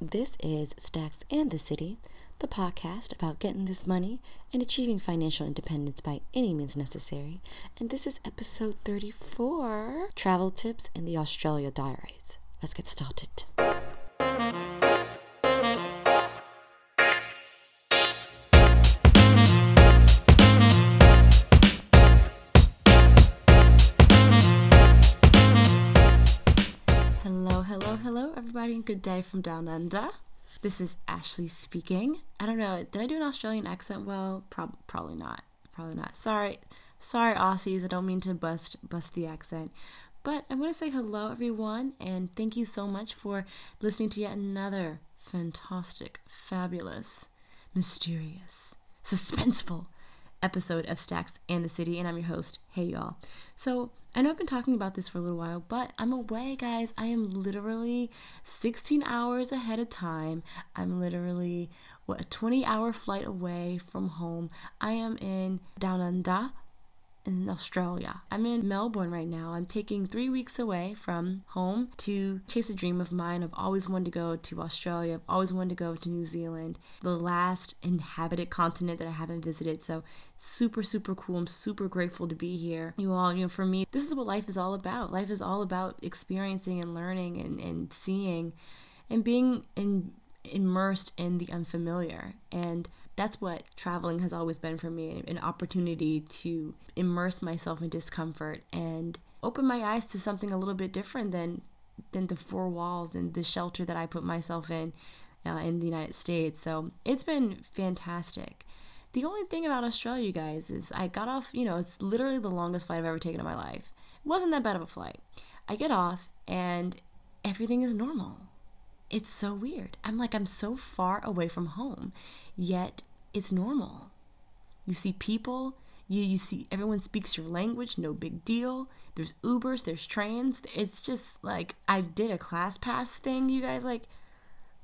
This is Stacks and the City, the podcast about getting this money and achieving financial independence by any means necessary. And this is episode 34 Travel Tips in the Australia Diaries. Let's get started. Good day from down under. This is Ashley speaking. I don't know, did I do an Australian accent well? Prob- probably not. Probably not. Sorry, sorry, Aussies. I don't mean to bust bust the accent, but I want to say hello, everyone, and thank you so much for listening to yet another fantastic, fabulous, mysterious, suspenseful episode of Stacks and the City, and I'm your host. Hey, y'all. So, I know I've been talking about this for a little while, but I'm away, guys. I am literally 16 hours ahead of time. I'm literally, what, a 20 hour flight away from home. I am in Down Under, in Australia. I'm in Melbourne right now. I'm taking three weeks away from home to chase a dream of mine. I've always wanted to go to Australia. I've always wanted to go to New Zealand, the last inhabited continent that I haven't visited. So super, super cool. I'm super grateful to be here. You all, you know, for me, this is what life is all about. Life is all about experiencing and learning and, and seeing and being in immersed in the unfamiliar. And that's what traveling has always been for me an opportunity to immerse myself in discomfort and open my eyes to something a little bit different than than the four walls and the shelter that I put myself in uh, in the United States. So it's been fantastic. The only thing about Australia, you guys, is I got off, you know, it's literally the longest flight I've ever taken in my life. It wasn't that bad of a flight. I get off and everything is normal. It's so weird. I'm like, I'm so far away from home, yet it's normal. You see people, you, you see everyone speaks your language, no big deal. There's Ubers, there's trains. It's just like I did a ClassPass thing, you guys like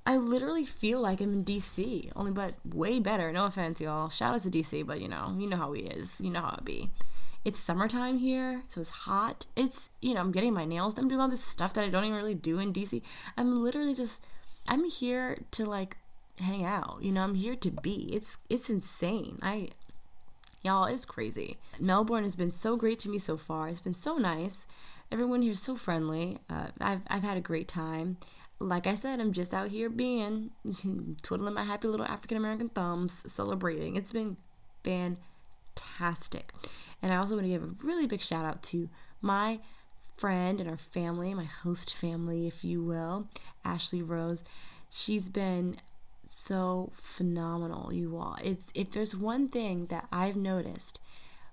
I literally feel like I'm in DC, only but way better. No offense, y'all. Shout out to DC, but you know, you know how he is. You know how it be. It's summertime here, so it's hot. It's you know, I'm getting my nails done, doing all this stuff that I don't even really do in DC. I'm literally just I'm here to like hang out. You know, I'm here to be. It's it's insane. I y'all, it's crazy. Melbourne has been so great to me so far. It's been so nice. Everyone here is so friendly. Uh, I've I've had a great time. Like I said, I'm just out here being twiddling my happy little African American thumbs, celebrating. It's been fantastic. And I also want to give a really big shout out to my friend and our family, my host family, if you will, Ashley Rose. She's been so phenomenal, you all. It's if there's one thing that I've noticed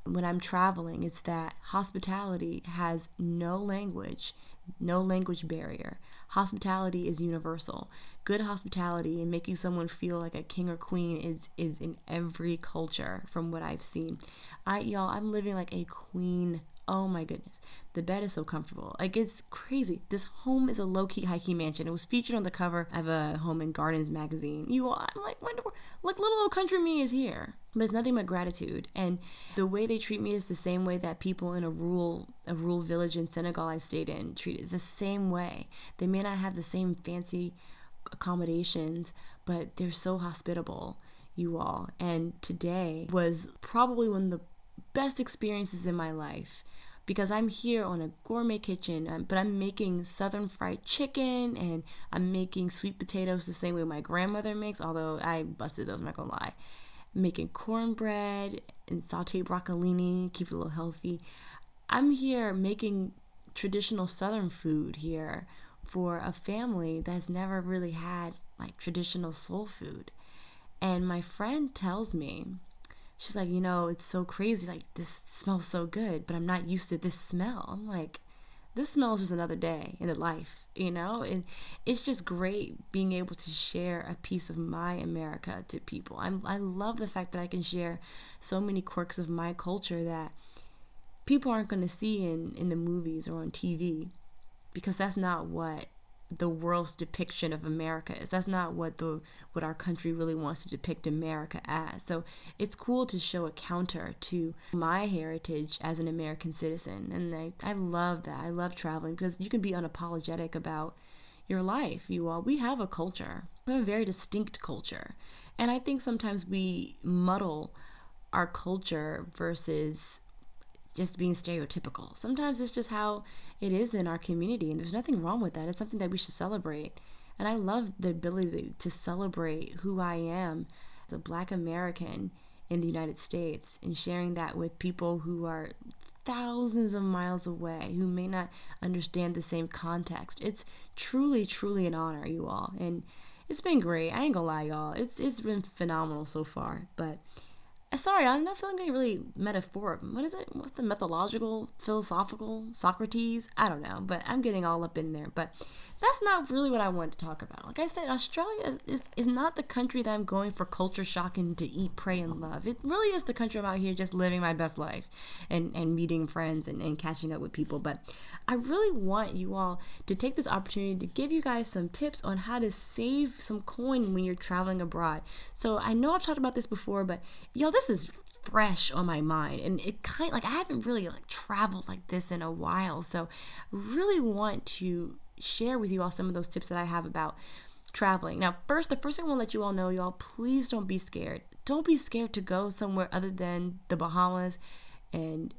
when I'm traveling, it's that hospitality has no language, no language barrier. Hospitality is universal. Good hospitality and making someone feel like a king or queen is is in every culture from what I've seen. I y'all, I'm living like a queen Oh my goodness. The bed is so comfortable. Like it's crazy. This home is a low key, key mansion. It was featured on the cover of a Home and Gardens magazine. You, all, I'm like. Look, little old country me is here. But it's nothing but gratitude. And the way they treat me is the same way that people in a rural, a rural village in Senegal I stayed in treated the same way. They may not have the same fancy accommodations, but they're so hospitable, you all. And today was probably one of the best experiences in my life because I'm here on a gourmet kitchen, um, but I'm making southern fried chicken and I'm making sweet potatoes the same way my grandmother makes, although I busted those, I'm not gonna lie. Making cornbread and sauteed broccolini, keep it a little healthy. I'm here making traditional southern food here for a family that's never really had like traditional soul food. And my friend tells me she's like, you know, it's so crazy. Like, this smells so good, but I'm not used to this smell. I'm like, this smells just another day in the life, you know? And it's just great being able to share a piece of my America to people. I'm, I love the fact that I can share so many quirks of my culture that people aren't going to see in, in the movies or on TV because that's not what the world's depiction of America is. That's not what the what our country really wants to depict America as. So it's cool to show a counter to my heritage as an American citizen. And I, I love that. I love traveling because you can be unapologetic about your life, you all. We have a culture, we have a very distinct culture. And I think sometimes we muddle our culture versus just being stereotypical. Sometimes it's just how it is in our community, and there's nothing wrong with that. It's something that we should celebrate. And I love the ability to celebrate who I am as a black American in the United States and sharing that with people who are thousands of miles away who may not understand the same context. It's truly, truly an honor, you all. And it's been great. I ain't gonna lie, y'all. It's it's been phenomenal so far. But sorry, I'm not feeling really metaphoric. What is it? What's the methodological, philosophical, Socrates? I don't know, but I'm getting all up in there. But that's not really what I wanted to talk about. Like I said, Australia is, is not the country that I'm going for culture shock and to eat, pray, and love. It really is the country I'm out here just living my best life and, and meeting friends and, and catching up with people. But I really want you all to take this opportunity to give you guys some tips on how to save some coin when you're traveling abroad. So I know I've talked about this before, but y'all, this is fresh on my mind and it kind of, like I haven't really like traveled like this in a while so really want to share with you all some of those tips that I have about traveling. Now, first, the first thing I want to let you all know, y'all, please don't be scared. Don't be scared to go somewhere other than the Bahamas and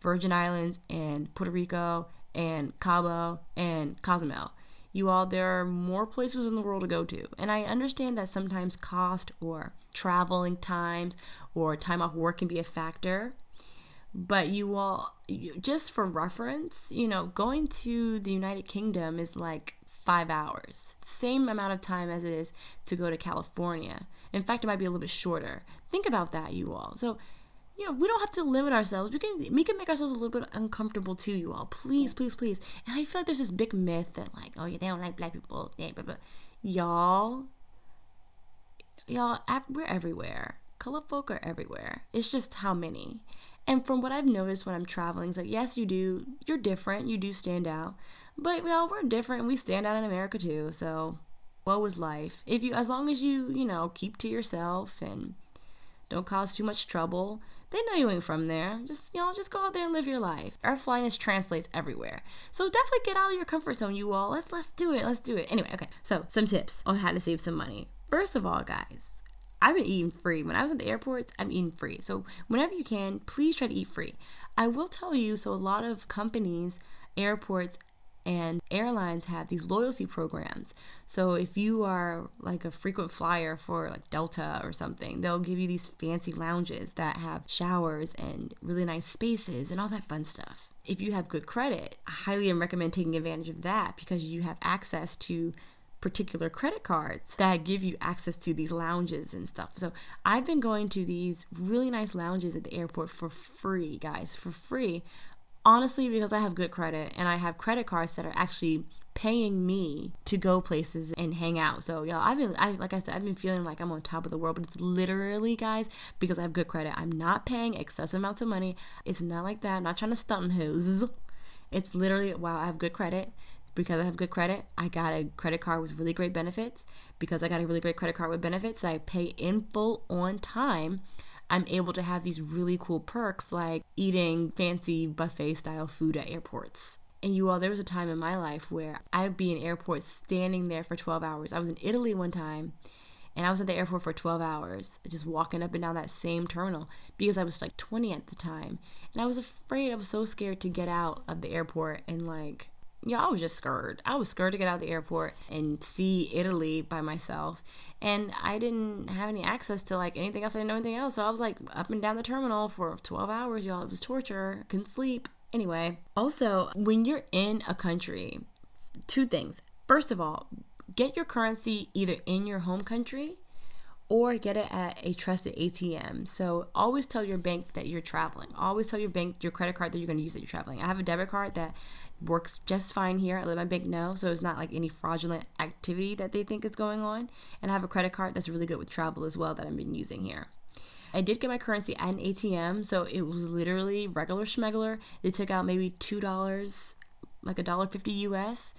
Virgin Islands and Puerto Rico and Cabo and Cozumel. You all, there are more places in the world to go to. And I understand that sometimes cost or traveling times or time off work can be a factor but you all just for reference you know going to the united kingdom is like five hours. Same amount of time as it is to go to california. In fact it might be a little bit shorter. Think about that you all. So you know we don't have to limit ourselves. We can we can make ourselves a little bit uncomfortable too you all. Please please please. And i feel like there's this big myth that like oh yeah they don't like black people yeah, blah, blah. y'all y'all we're everywhere. Color folk are everywhere. It's just how many and from what I've noticed when I'm traveling, it's like, yes, you do, you're different, you do stand out, but well, we're different, we stand out in America too. So, what was life? If you, as long as you, you know, keep to yourself and don't cause too much trouble, they know you ain't from there. Just, you know, just go out there and live your life. Our flyiness translates everywhere. So definitely get out of your comfort zone, you all. Let's let's do it. Let's do it. Anyway, okay. So some tips on how to save some money. First of all, guys, I've been eating free. When I was at the airports, I'm eating free. So whenever you can, please try to eat free. I will tell you, so a lot of companies, airports, and airlines have these loyalty programs. So if you are like a frequent flyer for like Delta or something, they'll give you these fancy lounges that have showers and really nice spaces and all that fun stuff. If you have good credit, I highly recommend taking advantage of that because you have access to particular credit cards that give you access to these lounges and stuff. So I've been going to these really nice lounges at the airport for free, guys, for free. Honestly, because I have good credit and I have credit cards that are actually paying me to go places and hang out. So y'all, I've been, I like I said, I've been feeling like I'm on top of the world, but it's literally, guys, because I have good credit. I'm not paying excessive amounts of money. It's not like that. I'm not trying to stunt who's. It's literally, wow, I have good credit because I have good credit, I got a credit card with really great benefits. Because I got a really great credit card with benefits, I pay in full on time. I'm able to have these really cool perks like eating fancy buffet style food at airports. And you all, there was a time in my life where I'd be in airports standing there for 12 hours. I was in Italy one time and I was at the airport for 12 hours, just walking up and down that same terminal because I was like 20 at the time. And I was afraid, I was so scared to get out of the airport and like yeah, I was just scared. I was scared to get out of the airport and see Italy by myself. And I didn't have any access to like anything else. I didn't know anything else. So I was like up and down the terminal for 12 hours, y'all. It was torture. Couldn't sleep. Anyway, also, when you're in a country, two things. First of all, get your currency either in your home country or get it at a trusted ATM. So always tell your bank that you're traveling. Always tell your bank your credit card that you're going to use that you're traveling. I have a debit card that works just fine here. I let my bank know, so it's not like any fraudulent activity that they think is going on. And I have a credit card that's really good with travel as well that I've been using here. I did get my currency at an ATM, so it was literally regular schmegler. They took out maybe two dollars, like a dollar fifty US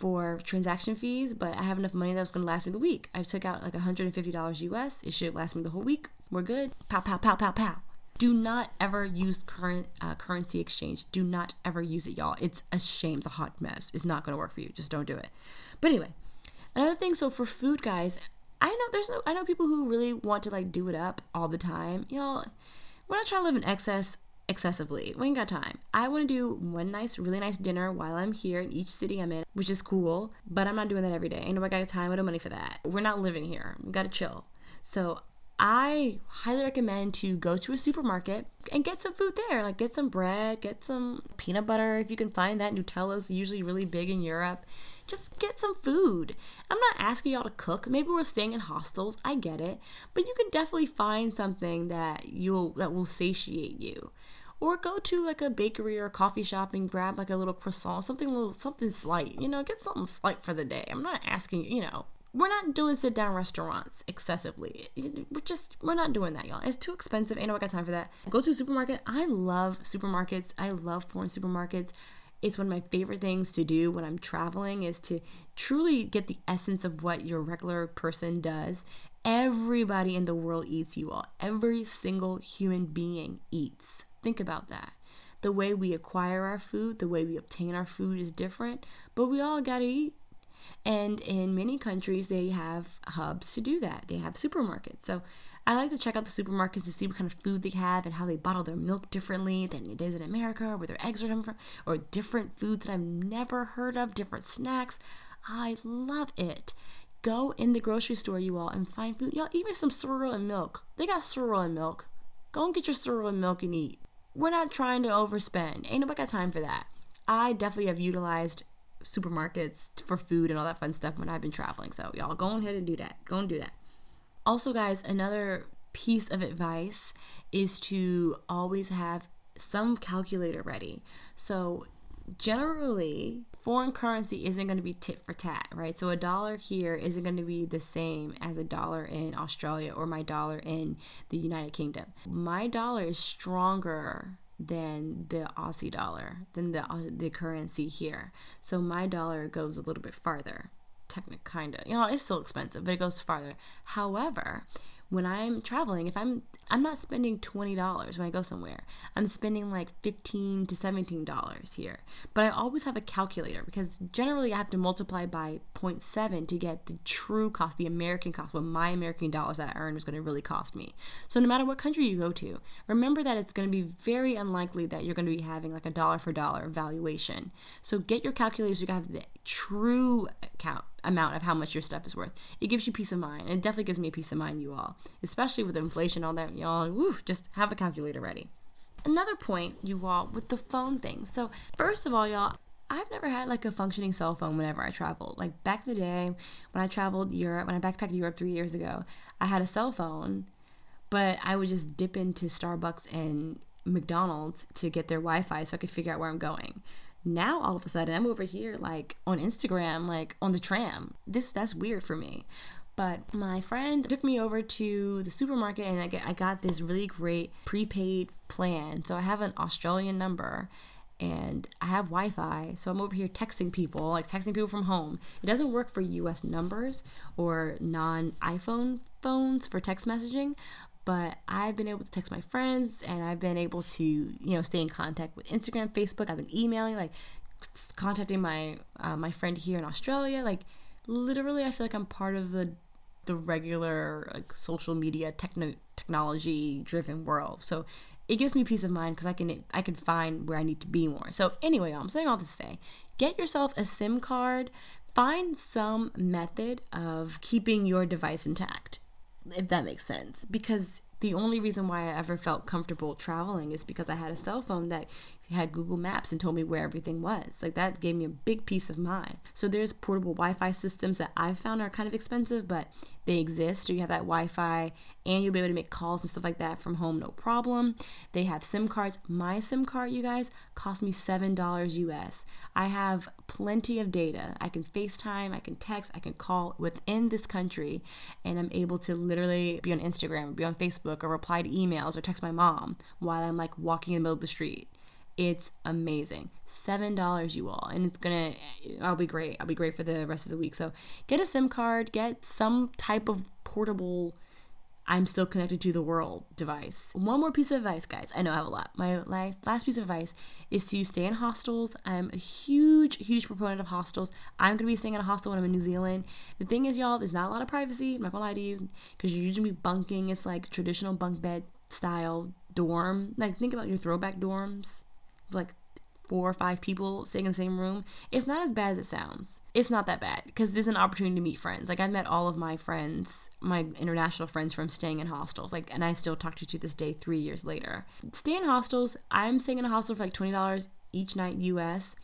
for transaction fees, but I have enough money that was gonna last me the week. I took out like $150 US. It should last me the whole week. We're good. Pow, pow, pow, pow, pow. Do not ever use current uh, currency exchange. Do not ever use it, y'all. It's a shame. It's a hot mess. It's not to work for you. Just don't do it. But anyway, another thing. So for food, guys, I know there's no. I know people who really want to like do it up all the time. Y'all, we're not trying to live in excess excessively. We ain't got time. I want to do one nice, really nice dinner while I'm here in each city I'm in, which is cool, but I'm not doing that every day. Ain't nobody got time or no money for that. We're not living here. We gotta chill. So I highly recommend to go to a supermarket and get some food there. Like get some bread, get some peanut butter if you can find that. Nutella's usually really big in Europe. Just get some food. I'm not asking y'all to cook. Maybe we're staying in hostels. I get it, but you can definitely find something that you'll that will satiate you or go to like a bakery or a coffee shop and grab like a little croissant, something little, something slight. You know, get something slight for the day. I'm not asking you know. We're not doing sit down restaurants excessively. We're just we're not doing that, y'all. It's too expensive. Ain't nobody got time for that. Go to a supermarket. I love supermarkets. I love foreign supermarkets it's one of my favorite things to do when I'm traveling is to truly get the essence of what your regular person does. Everybody in the world eats you all. Every single human being eats. Think about that. The way we acquire our food, the way we obtain our food is different, but we all got to eat. And in many countries, they have hubs to do that. They have supermarkets. So I like to check out the supermarkets to see what kind of food they have and how they bottle their milk differently than it is in America, where their eggs are coming from, or different foods that I've never heard of, different snacks. I love it. Go in the grocery store, you all, and find food. Y'all, even some cereal and milk. They got cereal and milk. Go and get your cereal and milk and eat we're not trying to overspend. Ain't nobody got time for that. I definitely have utilized supermarkets for food and all that fun stuff when I've been traveling. So y'all go ahead and do that. Go and do that. Also, guys, another piece of advice is to always have some calculator ready. So generally foreign currency isn't going to be tit for tat, right? So a dollar here isn't going to be the same as a dollar in Australia or my dollar in the United Kingdom. My dollar is stronger than the Aussie dollar, than the uh, the currency here. So my dollar goes a little bit farther. Technic kind of. You know, it's still expensive, but it goes farther. However, when I'm traveling, if I'm I'm not spending twenty dollars when I go somewhere. I'm spending like fifteen to seventeen dollars here. But I always have a calculator because generally I have to multiply by 0.7 to get the true cost, the American cost, what my American dollars that I earn is going to really cost me. So no matter what country you go to, remember that it's going to be very unlikely that you're going to be having like a dollar for dollar valuation. So get your calculator so you can have the true count amount of how much your stuff is worth. It gives you peace of mind. It definitely gives me peace of mind, you all. Especially with inflation, all that, y'all. Woo, just have a calculator ready. Another point, you all, with the phone thing. So, first of all, y'all, I've never had like a functioning cell phone whenever I traveled. Like back in the day when I traveled Europe, when I backpacked Europe three years ago, I had a cell phone, but I would just dip into Starbucks and McDonald's to get their Wi Fi so I could figure out where I'm going now all of a sudden I'm over here like on Instagram, like on the tram. This that's weird for me. But my friend took me over to the supermarket and I, get, I got this really great prepaid plan. So I have an Australian number and I have Wi Fi. So I'm over here texting people, like texting people from home. It doesn't work for US numbers or non iPhone phones for text messaging, but I've been able to text my friends and I've been able to, you know, stay in contact with Instagram, Facebook. I've been emailing, like contacting my uh, my friend here in Australia. Like literally, I feel like I'm part of the the regular like social media techno technology driven world. So it gives me peace of mind because I can I can find where I need to be more. So anyway, I'm saying all this to say, get yourself a SIM card. Find some method of keeping your device intact if that makes sense. Because the only reason why I ever felt comfortable traveling is because I had a cell phone that had Google Maps and told me where everything was. Like that gave me a big peace of mind. So there's portable Wi-Fi systems that I've found are kind of expensive, but they exist. So you have that Wi-Fi and you'll be able to make calls and stuff like that from home, no problem. They have SIM cards. My SIM card, you guys, cost me seven dollars US. I have plenty of data. I can FaceTime, I can text, I can call within this country, and I'm able to literally be on Instagram, be on Facebook, or reply to emails, or text my mom while I'm like walking in the middle of the street. It's amazing. Seven dollars, you all, and it's gonna. I'll be great. I'll be great for the rest of the week. So get a SIM card. Get some type of portable. I'm still connected to the world device. One more piece of advice, guys. I know I have a lot. My last piece of advice is to stay in hostels. I'm a huge, huge proponent of hostels. I'm gonna be staying in a hostel when I'm in New Zealand. The thing is, y'all, there's not a lot of privacy. I'm not gonna lie to you, because you're usually bunking. It's like traditional bunk bed style dorm. Like think about your throwback dorms, like four or five people staying in the same room, it's not as bad as it sounds. It's not that bad because there's an opportunity to meet friends. Like I met all of my friends, my international friends from staying in hostels. Like and I still talk to you to this day three years later. Stay in hostels. I'm staying in a hostel for like twenty dollars each night US.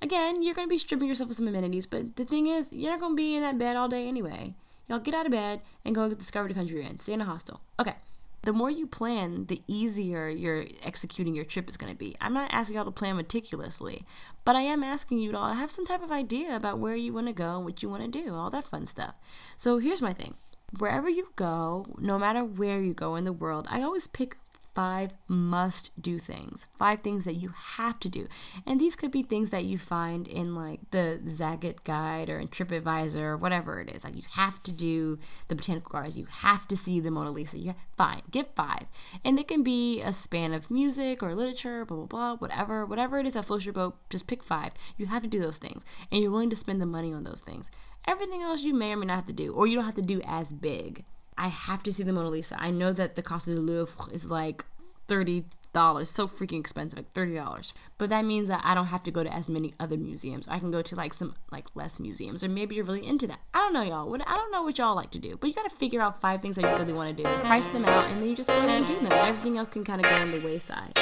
Again, you're gonna be stripping yourself of some amenities, but the thing is, you're not gonna be in that bed all day anyway. Y'all get out of bed and go discover the country you're in. Stay in a hostel. Okay the more you plan, the easier you're executing your trip is going to be. I'm not asking y'all to plan meticulously, but I am asking you to have some type of idea about where you want to go and what you want to do, all that fun stuff. So here's my thing wherever you go, no matter where you go in the world, I always pick five must do things, five things that you have to do. And these could be things that you find in like the Zagat guide or in TripAdvisor or whatever it is. Like you have to do the botanical gardens, you have to see the Mona Lisa. You fine, get five. And it can be a span of music or literature, blah blah blah, whatever, whatever it is that floats your boat, just pick five. You have to do those things. And you're willing to spend the money on those things. Everything else you may or may not have to do, or you don't have to do as big. I have to see the Mona Lisa. I know that the cost of the Louvre is like thirty dollars, so freaking expensive, like thirty dollars. But that means that I don't have to go to as many other museums. I can go to like some like less museums, or maybe you're really into that. I don't know, y'all. What I don't know what y'all like to do, but you gotta figure out five things that you really want to do, price them out, and then you just go ahead and do them. Everything else can kind of go on the wayside.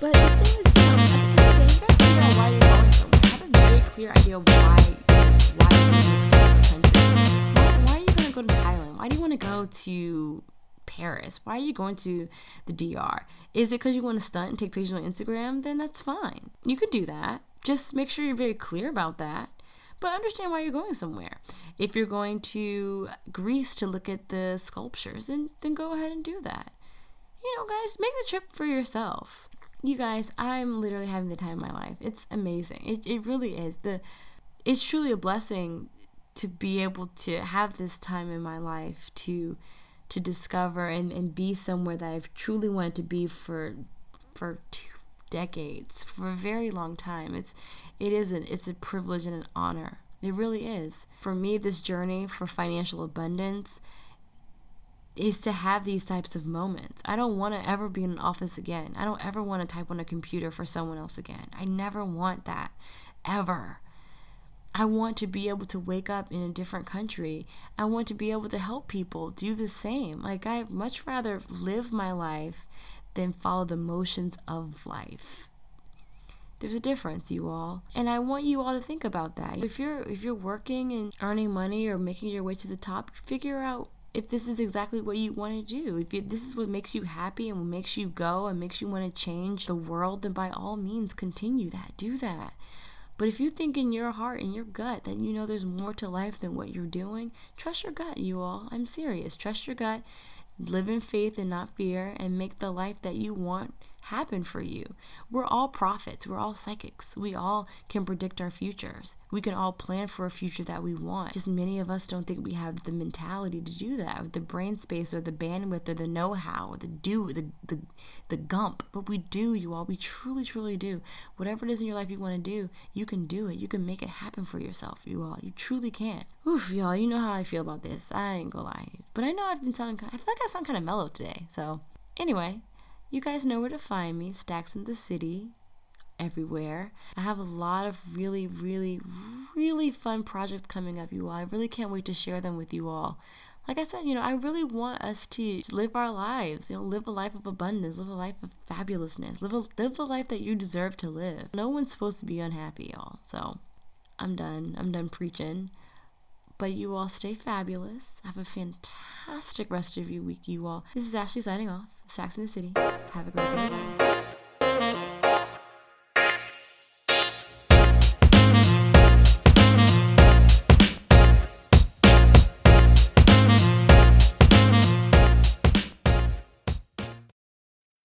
But the thing is, you know, at the of the day, you gotta figure out why you're going. Have a very clear idea of why why you're going to a country. Go to Thailand? Why do you want to go to Paris? Why are you going to the DR? Is it because you want to stunt and take pictures on Instagram? Then that's fine. You could do that. Just make sure you're very clear about that. But understand why you're going somewhere. If you're going to Greece to look at the sculptures, then then go ahead and do that. You know, guys, make the trip for yourself. You guys, I'm literally having the time of my life. It's amazing. It it really is. The it's truly a blessing to be able to have this time in my life to to discover and, and be somewhere that I've truly wanted to be for for two decades, for a very long time. It's it is an it's a privilege and an honor. It really is. For me, this journey for financial abundance is to have these types of moments. I don't want to ever be in an office again. I don't ever want to type on a computer for someone else again. I never want that ever. I want to be able to wake up in a different country. I want to be able to help people do the same. Like, I much rather live my life than follow the motions of life. There's a difference, you all. And I want you all to think about that. If you're if you're working and earning money or making your way to the top, figure out if this is exactly what you want to do. If you, this is what makes you happy and what makes you go and makes you want to change the world, then by all means continue that. Do that. But if you think in your heart, in your gut, that you know there's more to life than what you're doing, trust your gut, you all. I'm serious. Trust your gut. Live in faith and not fear, and make the life that you want happen for you. We're all prophets, we're all psychics. We all can predict our futures. We can all plan for a future that we want. Just many of us don't think we have the mentality to do that, or the brain space, or the bandwidth, or the know how, or the do, the, the, the gump. But we do, you all. We truly, truly do. Whatever it is in your life you want to do, you can do it. You can make it happen for yourself, you all. You truly can. Oof, y'all, you know how I feel about this. I ain't gonna lie. But I know I've been sounding, I feel like I sound kind of mellow today. So, anyway, you guys know where to find me, Stacks in the City, everywhere. I have a lot of really, really, really fun projects coming up, you all. I really can't wait to share them with you all. Like I said, you know, I really want us to live our lives, you know, live a life of abundance, live a life of fabulousness, live a, live the life that you deserve to live. No one's supposed to be unhappy, y'all. So I'm done. I'm done preaching. But you all stay fabulous. Have a fantastic rest of your week, you all. This is Ashley signing off. In the City. Have a great day.